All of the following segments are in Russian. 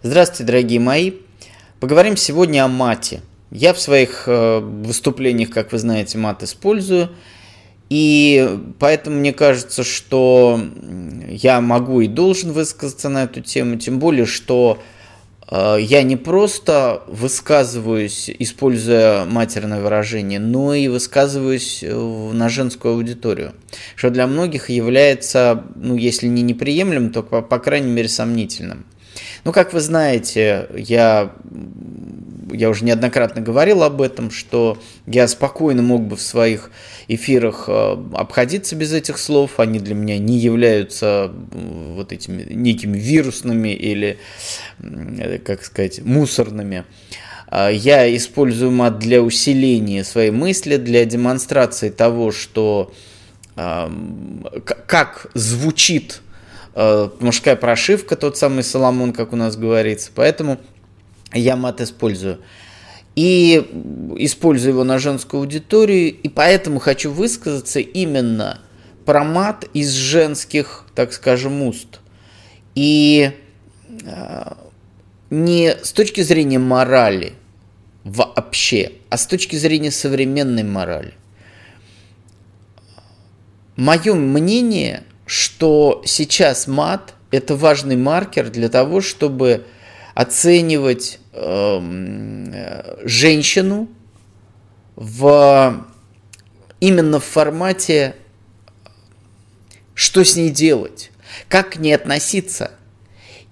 Здравствуйте, дорогие мои. Поговорим сегодня о мате. Я в своих э, выступлениях, как вы знаете, мат использую. И поэтому мне кажется, что я могу и должен высказаться на эту тему, тем более, что э, я не просто высказываюсь, используя матерное выражение, но и высказываюсь на женскую аудиторию, что для многих является, ну, если не неприемлемым, то, по, по крайней мере, сомнительным. Ну, как вы знаете, я, я уже неоднократно говорил об этом, что я спокойно мог бы в своих эфирах э, обходиться без этих слов, они для меня не являются вот этими некими вирусными или, как сказать, мусорными. А, я использую мат для усиления своей мысли, для демонстрации того, что как звучит Э, мужская прошивка, тот самый Соломон, как у нас говорится. Поэтому я мат использую. И использую его на женскую аудиторию, и поэтому хочу высказаться именно про мат из женских, так скажем, уст. И э, не с точки зрения морали вообще, а с точки зрения современной морали. Мое мнение что сейчас мат – это важный маркер для того, чтобы оценивать э, женщину в, именно в формате, что с ней делать, как к ней относиться.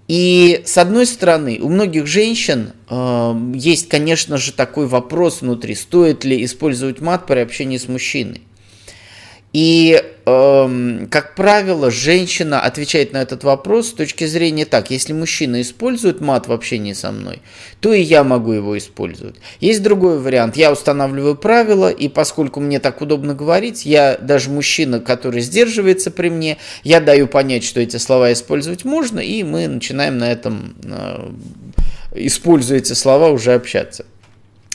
И с одной стороны, у многих женщин э, есть, конечно же, такой вопрос внутри, стоит ли использовать мат при общении с мужчиной. И, эм, как правило, женщина отвечает на этот вопрос с точки зрения так, если мужчина использует мат в общении со мной, то и я могу его использовать. Есть другой вариант, я устанавливаю правила, и поскольку мне так удобно говорить, я даже мужчина, который сдерживается при мне, я даю понять, что эти слова использовать можно, и мы начинаем на этом, э, используя эти слова, уже общаться.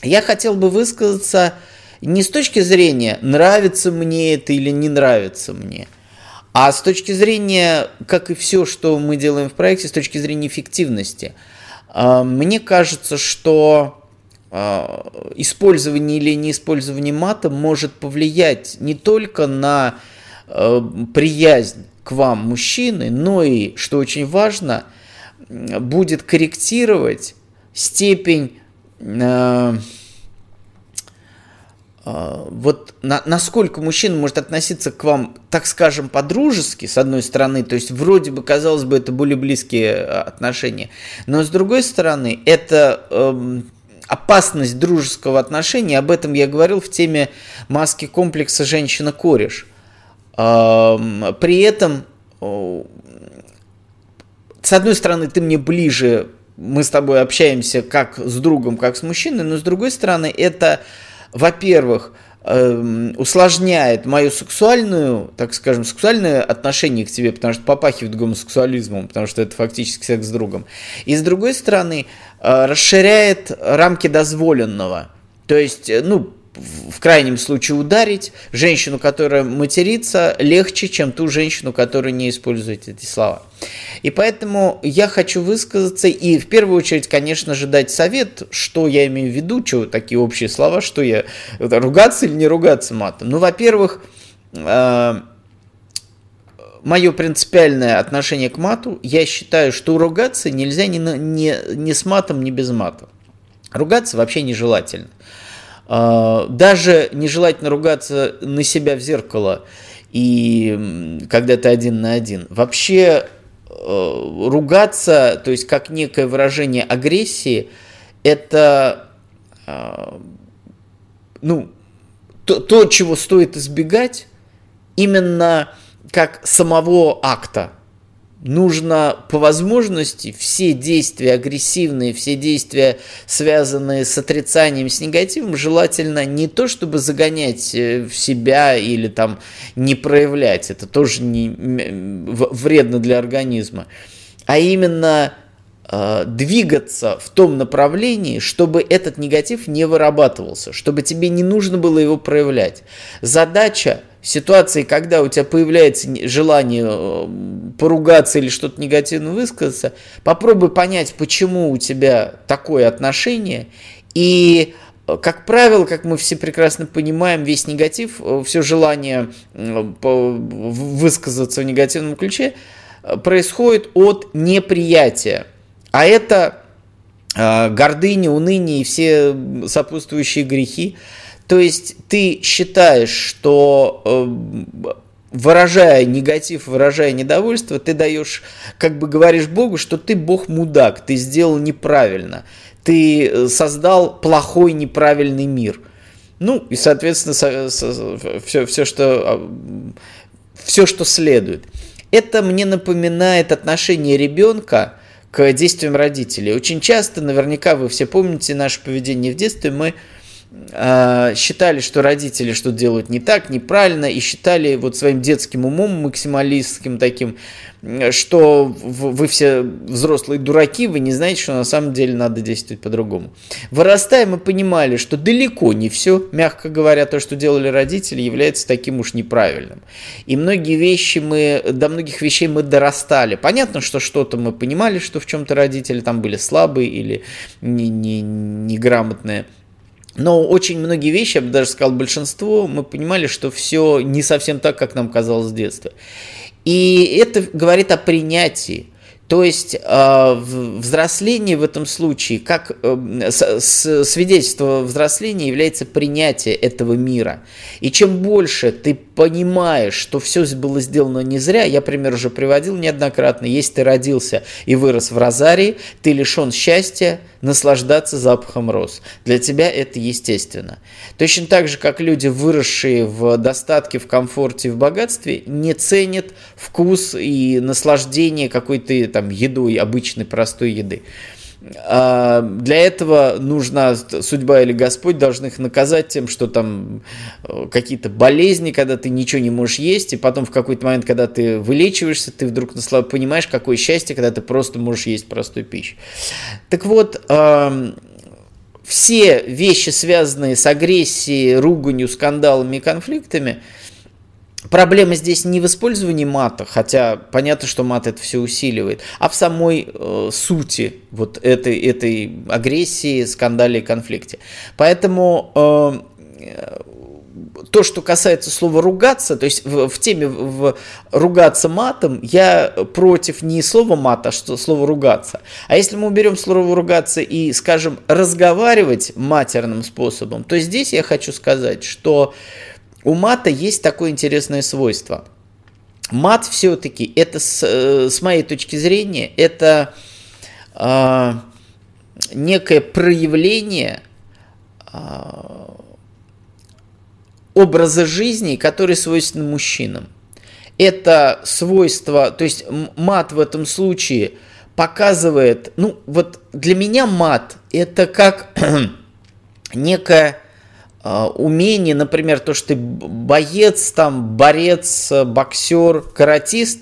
Я хотел бы высказаться не с точки зрения, нравится мне это или не нравится мне, а с точки зрения, как и все, что мы делаем в проекте, с точки зрения эффективности. А, мне кажется, что а, использование или неиспользование мата может повлиять не только на а, приязнь к вам мужчины, но и, что очень важно, будет корректировать степень а, вот на, насколько мужчина может относиться к вам, так скажем, по-дружески, с одной стороны, то есть вроде бы, казалось бы, это более близкие а, отношения, но с другой стороны, это эм, опасность дружеского отношения, об этом я говорил в теме маски комплекса «Женщина-кореш». Эм, при этом, э, с одной стороны, ты мне ближе, мы с тобой общаемся как с другом, как с мужчиной, но с другой стороны, это во-первых, эм, усложняет мою сексуальную, так скажем, сексуальное отношение к тебе, потому что попахивает гомосексуализмом, потому что это фактически секс с другом. И с другой стороны, э, расширяет рамки дозволенного. То есть, э, ну, в крайнем случае ударить женщину, которая матерится, легче, чем ту женщину, которая не использует эти слова. И поэтому я хочу высказаться и в первую очередь, конечно же, дать совет, что я имею в виду, что такие общие слова, что я ругаться или не ругаться матом. Ну, во-первых, э, мое принципиальное отношение к мату, я считаю, что ругаться нельзя ни, ни, ни с матом, ни без мата. Ругаться вообще нежелательно. Э, даже нежелательно ругаться на себя в зеркало и когда ты один на один. Вообще Э, ругаться, то есть как некое выражение агрессии, это э, ну, то, то, чего стоит избегать, именно как самого акта нужно по возможности все действия агрессивные, все действия, связанные с отрицанием, с негативом, желательно не то, чтобы загонять э, в себя или там не проявлять, это тоже не, вредно для организма, а именно двигаться в том направлении, чтобы этот негатив не вырабатывался, чтобы тебе не нужно было его проявлять. Задача ситуации, когда у тебя появляется желание э, поругаться или что-то негативно высказаться, попробуй понять, почему у тебя такое отношение, и э, как правило, как мы все прекрасно понимаем, весь негатив, э, все желание высказаться в негативном ключе происходит от неприятия. А это гордыня, уныние и все сопутствующие грехи. То есть ты считаешь, что э, выражая негатив, выражая недовольство, ты даешь, как бы говоришь Богу, что ты Бог мудак, ты сделал неправильно, ты э, создал плохой, неправильный мир. Ну и, соответственно, все, все, что, а, все, что следует. Это мне напоминает отношение ребенка к действиям родителей. Очень часто, наверняка вы все помните наше поведение в детстве, мы считали, что родители что делают не так, неправильно, и считали вот своим детским умом максималистским таким, что вы все взрослые дураки, вы не знаете, что на самом деле надо действовать по-другому. Вырастая, мы понимали, что далеко не все, мягко говоря, то, что делали родители, является таким уж неправильным. И многие вещи мы, до многих вещей мы дорастали. Понятно, что что-то мы понимали, что в чем-то родители там были слабые или неграмотные. Не, не но очень многие вещи, я бы даже сказал большинство, мы понимали, что все не совсем так, как нам казалось с детства. И это говорит о принятии. То есть э, взросление в этом случае, как э, свидетельство взросления является принятие этого мира. И чем больше ты понимаешь, что все было сделано не зря, я пример уже приводил неоднократно, если ты родился и вырос в Розарии, ты лишен счастья наслаждаться запахом роз. Для тебя это естественно. Точно так же, как люди, выросшие в достатке, в комфорте, в богатстве, не ценят вкус и наслаждение какой-то там едой, обычной простой еды. А для этого нужна судьба или Господь должны их наказать тем, что там э, какие-то болезни, когда ты ничего не можешь есть, и потом в какой-то момент, когда ты вылечиваешься, ты вдруг понимаешь, какое счастье, когда ты просто можешь есть простую пищу. Так вот, все вещи, связанные с агрессией, руганью, скандалами и конфликтами – Проблема здесь не в использовании мата, хотя понятно, что мат это все усиливает, а в самой э, сути вот этой, этой агрессии, скандале и конфликте. Поэтому э, то, что касается слова ругаться, то есть в, в теме в, ругаться матом, я против не слова мата, а что слова ругаться. А если мы уберем слово ругаться и, скажем, разговаривать матерным способом, то здесь я хочу сказать, что у мата есть такое интересное свойство. Мат все-таки, это с, э, с моей точки зрения, это э, некое проявление э, образа жизни, который свойственен мужчинам. Это свойство, то есть мат в этом случае показывает, ну вот для меня мат это как некая а, умение, например, то, что ты боец, там, борец, боксер, каратист,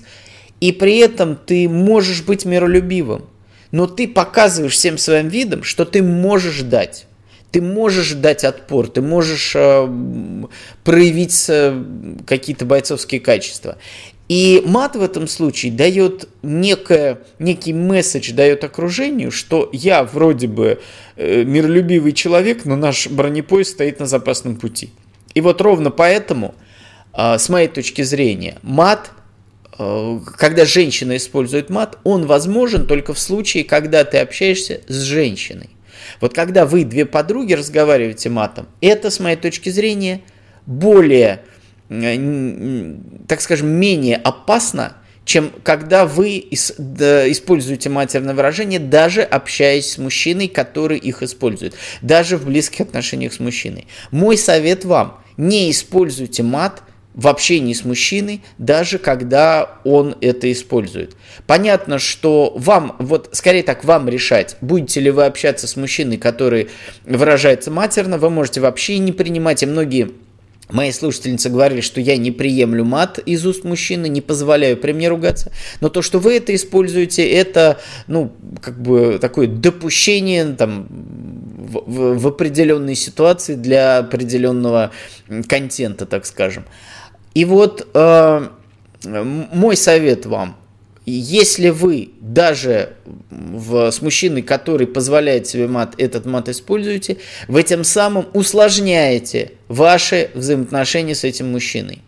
и при этом ты можешь быть миролюбивым, но ты показываешь всем своим видом, что ты можешь дать. Ты можешь дать отпор, ты можешь э, проявить э, какие-то бойцовские качества. И мат в этом случае дает некое, некий месседж, дает окружению, что я вроде бы э, миролюбивый человек, но наш бронепоезд стоит на запасном пути. И вот ровно поэтому, э, с моей точки зрения, мат, э, когда женщина использует мат, он возможен только в случае, когда ты общаешься с женщиной. Вот когда вы, две подруги, разговариваете матом, это, с моей точки зрения, более так скажем, менее опасно, чем когда вы используете матерное выражение, даже общаясь с мужчиной, который их использует, даже в близких отношениях с мужчиной. Мой совет вам, не используйте мат в общении с мужчиной, даже когда он это использует. Понятно, что вам, вот скорее так, вам решать, будете ли вы общаться с мужчиной, который выражается матерно, вы можете вообще не принимать, и многие Мои слушательницы говорили, что я не приемлю мат из уст мужчины, не позволяю при мне ругаться. Но то, что вы это используете, это, ну, как бы такое допущение там, в, в, определенной ситуации для определенного контента, так скажем. И вот э, мой совет вам. Если вы даже в, с мужчиной, который позволяет себе мат, этот мат используете, вы тем самым усложняете ваши взаимоотношения с этим мужчиной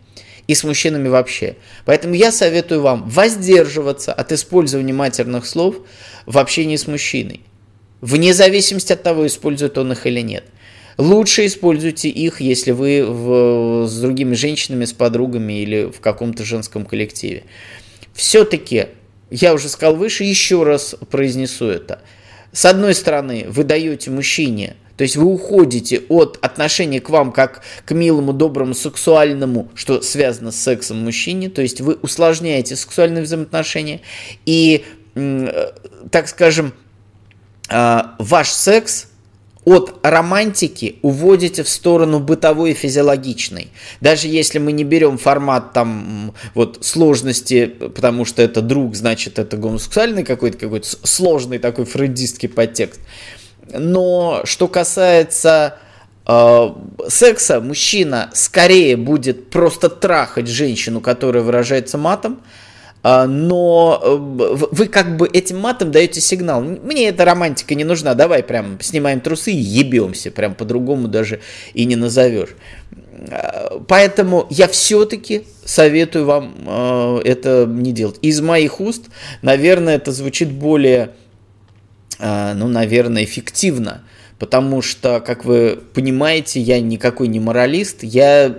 и с мужчинами вообще. Поэтому я советую вам воздерживаться от использования матерных слов в общении с мужчиной, вне зависимости от того, использует он их или нет. Лучше используйте их, если вы в, с другими женщинами, с подругами или в каком-то женском коллективе. Все-таки, я уже сказал выше, еще раз произнесу это. С одной стороны, вы даете мужчине, то есть вы уходите от отношения к вам как к милому, доброму, сексуальному, что связано с сексом мужчине, то есть вы усложняете сексуальные взаимоотношения, и, так скажем, а, ваш секс – от романтики уводите в сторону бытовой и физиологичной. Даже если мы не берем формат там вот сложности, потому что это друг, значит это гомосексуальный какой-то какой-то сложный такой фрейдистский подтекст. Но что касается э, секса, мужчина скорее будет просто трахать женщину, которая выражается матом, но э, вы как бы этим матом даете сигнал. Мне эта романтика не нужна, давай прям снимаем трусы и ебемся, прям по-другому даже и не назовешь. А, поэтому я все-таки советую вам э, это не делать. Из моих уст, наверное, это звучит более, э, ну, наверное, эффективно потому что, как вы понимаете, я никакой не моралист, я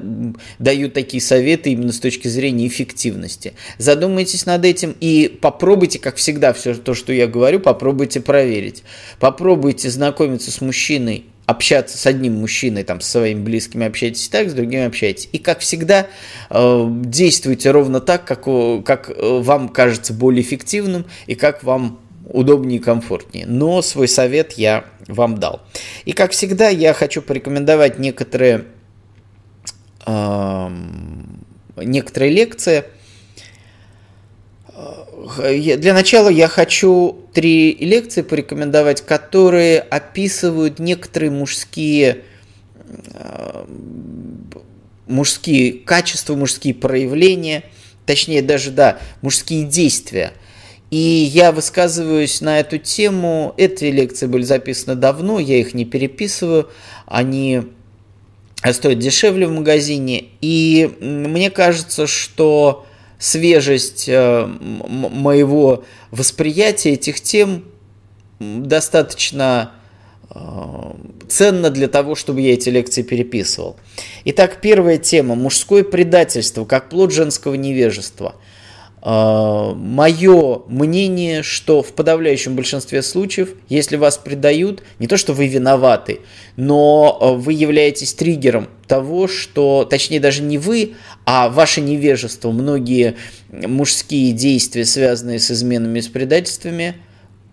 даю такие советы именно с точки зрения эффективности. Задумайтесь над этим и попробуйте, как всегда, все то, что я говорю, попробуйте проверить. Попробуйте знакомиться с мужчиной, общаться с одним мужчиной, там, с своими близкими общайтесь так, с другими общайтесь. И, как всегда, э, действуйте ровно так, как, как э, вам кажется более эффективным и как вам удобнее и комфортнее. Но свой совет я вам дал. И как всегда, я хочу порекомендовать некоторые, э, некоторые лекции. Для начала я хочу три лекции порекомендовать, которые описывают некоторые мужские мужские качества, мужские проявления, точнее даже, да, мужские действия – и я высказываюсь на эту тему. Эти лекции были записаны давно, я их не переписываю. Они стоят дешевле в магазине. И мне кажется, что свежесть э, моего восприятия этих тем достаточно э, ценна для того, чтобы я эти лекции переписывал. Итак, первая тема – мужское предательство как плод женского невежества – Мое мнение, что в подавляющем большинстве случаев, если вас предают, не то что вы виноваты, но а, вы являетесь триггером того, что, точнее даже не вы, а ваше невежество, многие мужские действия, связанные с изменами и с предательствами,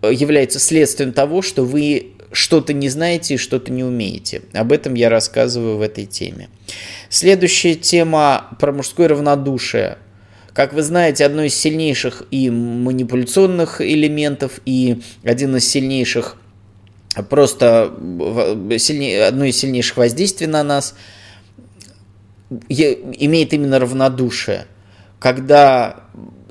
а, являются следствием того, что вы что-то не знаете и что-то не умеете. Об этом я рассказываю в этой теме. Следующая тема про мужское равнодушие – как вы знаете, одно из сильнейших и манипуляционных элементов, и один из сильнейших, просто сильнее, одно из сильнейших воздействий на нас имеет именно равнодушие. Когда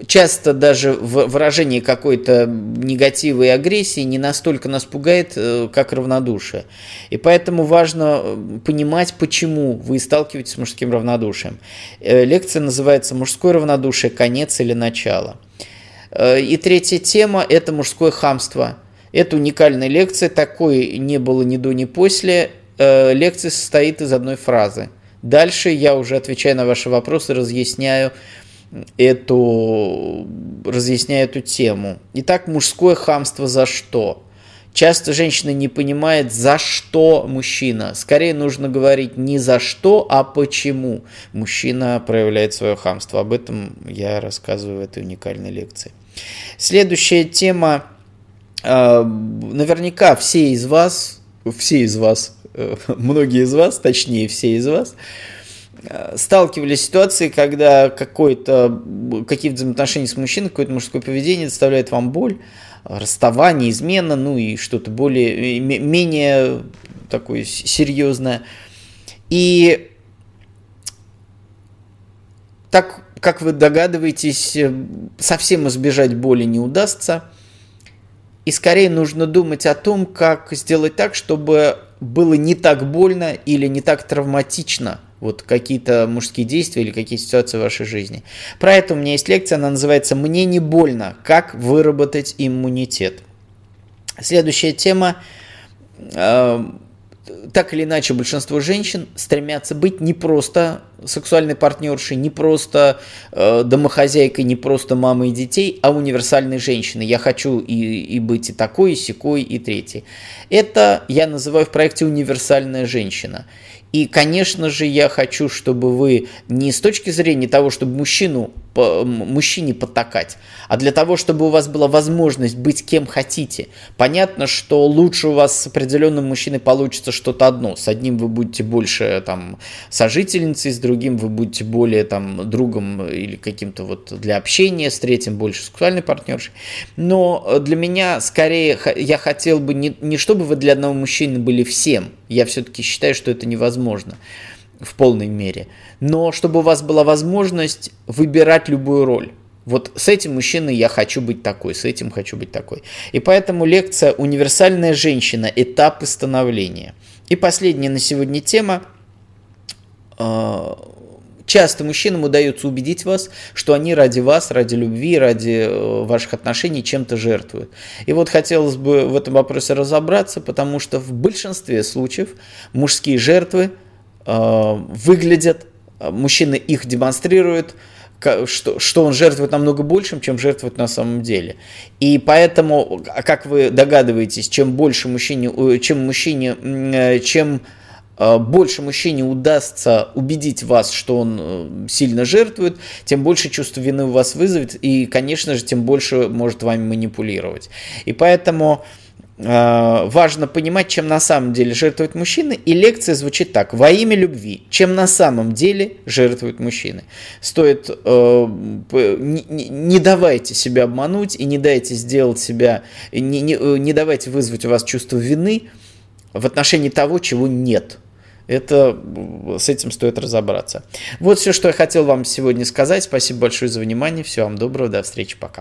часто даже в выражении какой-то негатива и агрессии не настолько нас пугает, э, как равнодушие. И поэтому важно э, понимать, почему вы сталкиваетесь с мужским равнодушием. Э, лекция называется «Мужское равнодушие. Конец или начало». И третья тема – это мужское хамство. Это уникальная лекция, такой не было ни до, ни после. Лекция состоит из одной фразы. Дальше я уже отвечаю на ваши вопросы, разъясняю, эту, разъясняя эту тему. Итак, мужское хамство за что? Часто женщина не понимает, за что мужчина. Скорее нужно говорить не за что, а почему мужчина проявляет свое хамство. Об этом я рассказываю в этой уникальной лекции. Следующая тема. А, наверняка все из вас, все из вас, многие из вас, точнее все из вас, э, сталкивались с ситуацией, когда какое-то, какие-то взаимоотношения с мужчиной, какое-то мужское поведение доставляет вам боль, расставание, измена, ну и что-то более, менее такое серьезное. И так, как вы догадываетесь, совсем избежать боли не удастся. И скорее нужно думать о том, как сделать так, чтобы было не так больно или не так травматично вот какие-то мужские действия или какие-то ситуации в вашей жизни. Про это у меня есть лекция, она называется «Мне не больно. Как выработать иммунитет». Следующая тема э, так или иначе большинство женщин стремятся быть не просто сексуальной партнершей, не просто э, домохозяйкой, не просто мамой детей, а универсальной женщиной. Я хочу и, и быть и такой, и секой, и третьей. Это я называю в проекте универсальная женщина. И, конечно же, я хочу, чтобы вы не с точки зрения того, чтобы мужчину, мужчине потакать, а для того, чтобы у вас была возможность быть кем хотите. Понятно, что лучше у вас с определенным мужчиной получится что-то одно. С одним вы будете больше там сожительницей, с другим вы будете более там другом или каким-то вот для общения, с третьим больше сексуальной партнершей. Но для меня скорее я хотел бы не, не чтобы вы для одного мужчины были всем. Я все-таки считаю, что это невозможно в полной мере. Но чтобы у вас была возможность выбирать любую роль. Вот с этим мужчиной я хочу быть такой, с этим хочу быть такой. И поэтому лекция «Универсальная женщина. Этапы становления». И последняя на сегодня тема. Часто мужчинам удается убедить вас, что они ради вас, ради любви, ради э, ваших отношений чем-то жертвуют. И вот хотелось бы в этом вопросе разобраться, потому что в большинстве случаев мужские жертвы э, выглядят, э, мужчины их демонстрируют что, что он жертвует намного большим, чем жертвует на самом деле. И поэтому, а как вы догадываетесь, чем больше мужчине, чем мужчине, э, чем э, больше мужчине удастся убедить вас, что он э, сильно жертвует, тем больше чувство вины у вас вызовет, и, конечно же, тем больше может вами манипулировать. И поэтому Э, важно понимать, чем на самом деле жертвуют мужчины, и лекция звучит так. Во имя любви, чем на самом деле жертвуют мужчины. Стоит, э, не, не давайте себя обмануть и не дайте сделать себя, не, не, э, не давайте вызвать у вас чувство вины в отношении того, чего нет. Это, с этим стоит разобраться. Вот все, что я хотел вам сегодня сказать. Спасибо большое за внимание. Всего вам доброго. До встречи. Пока.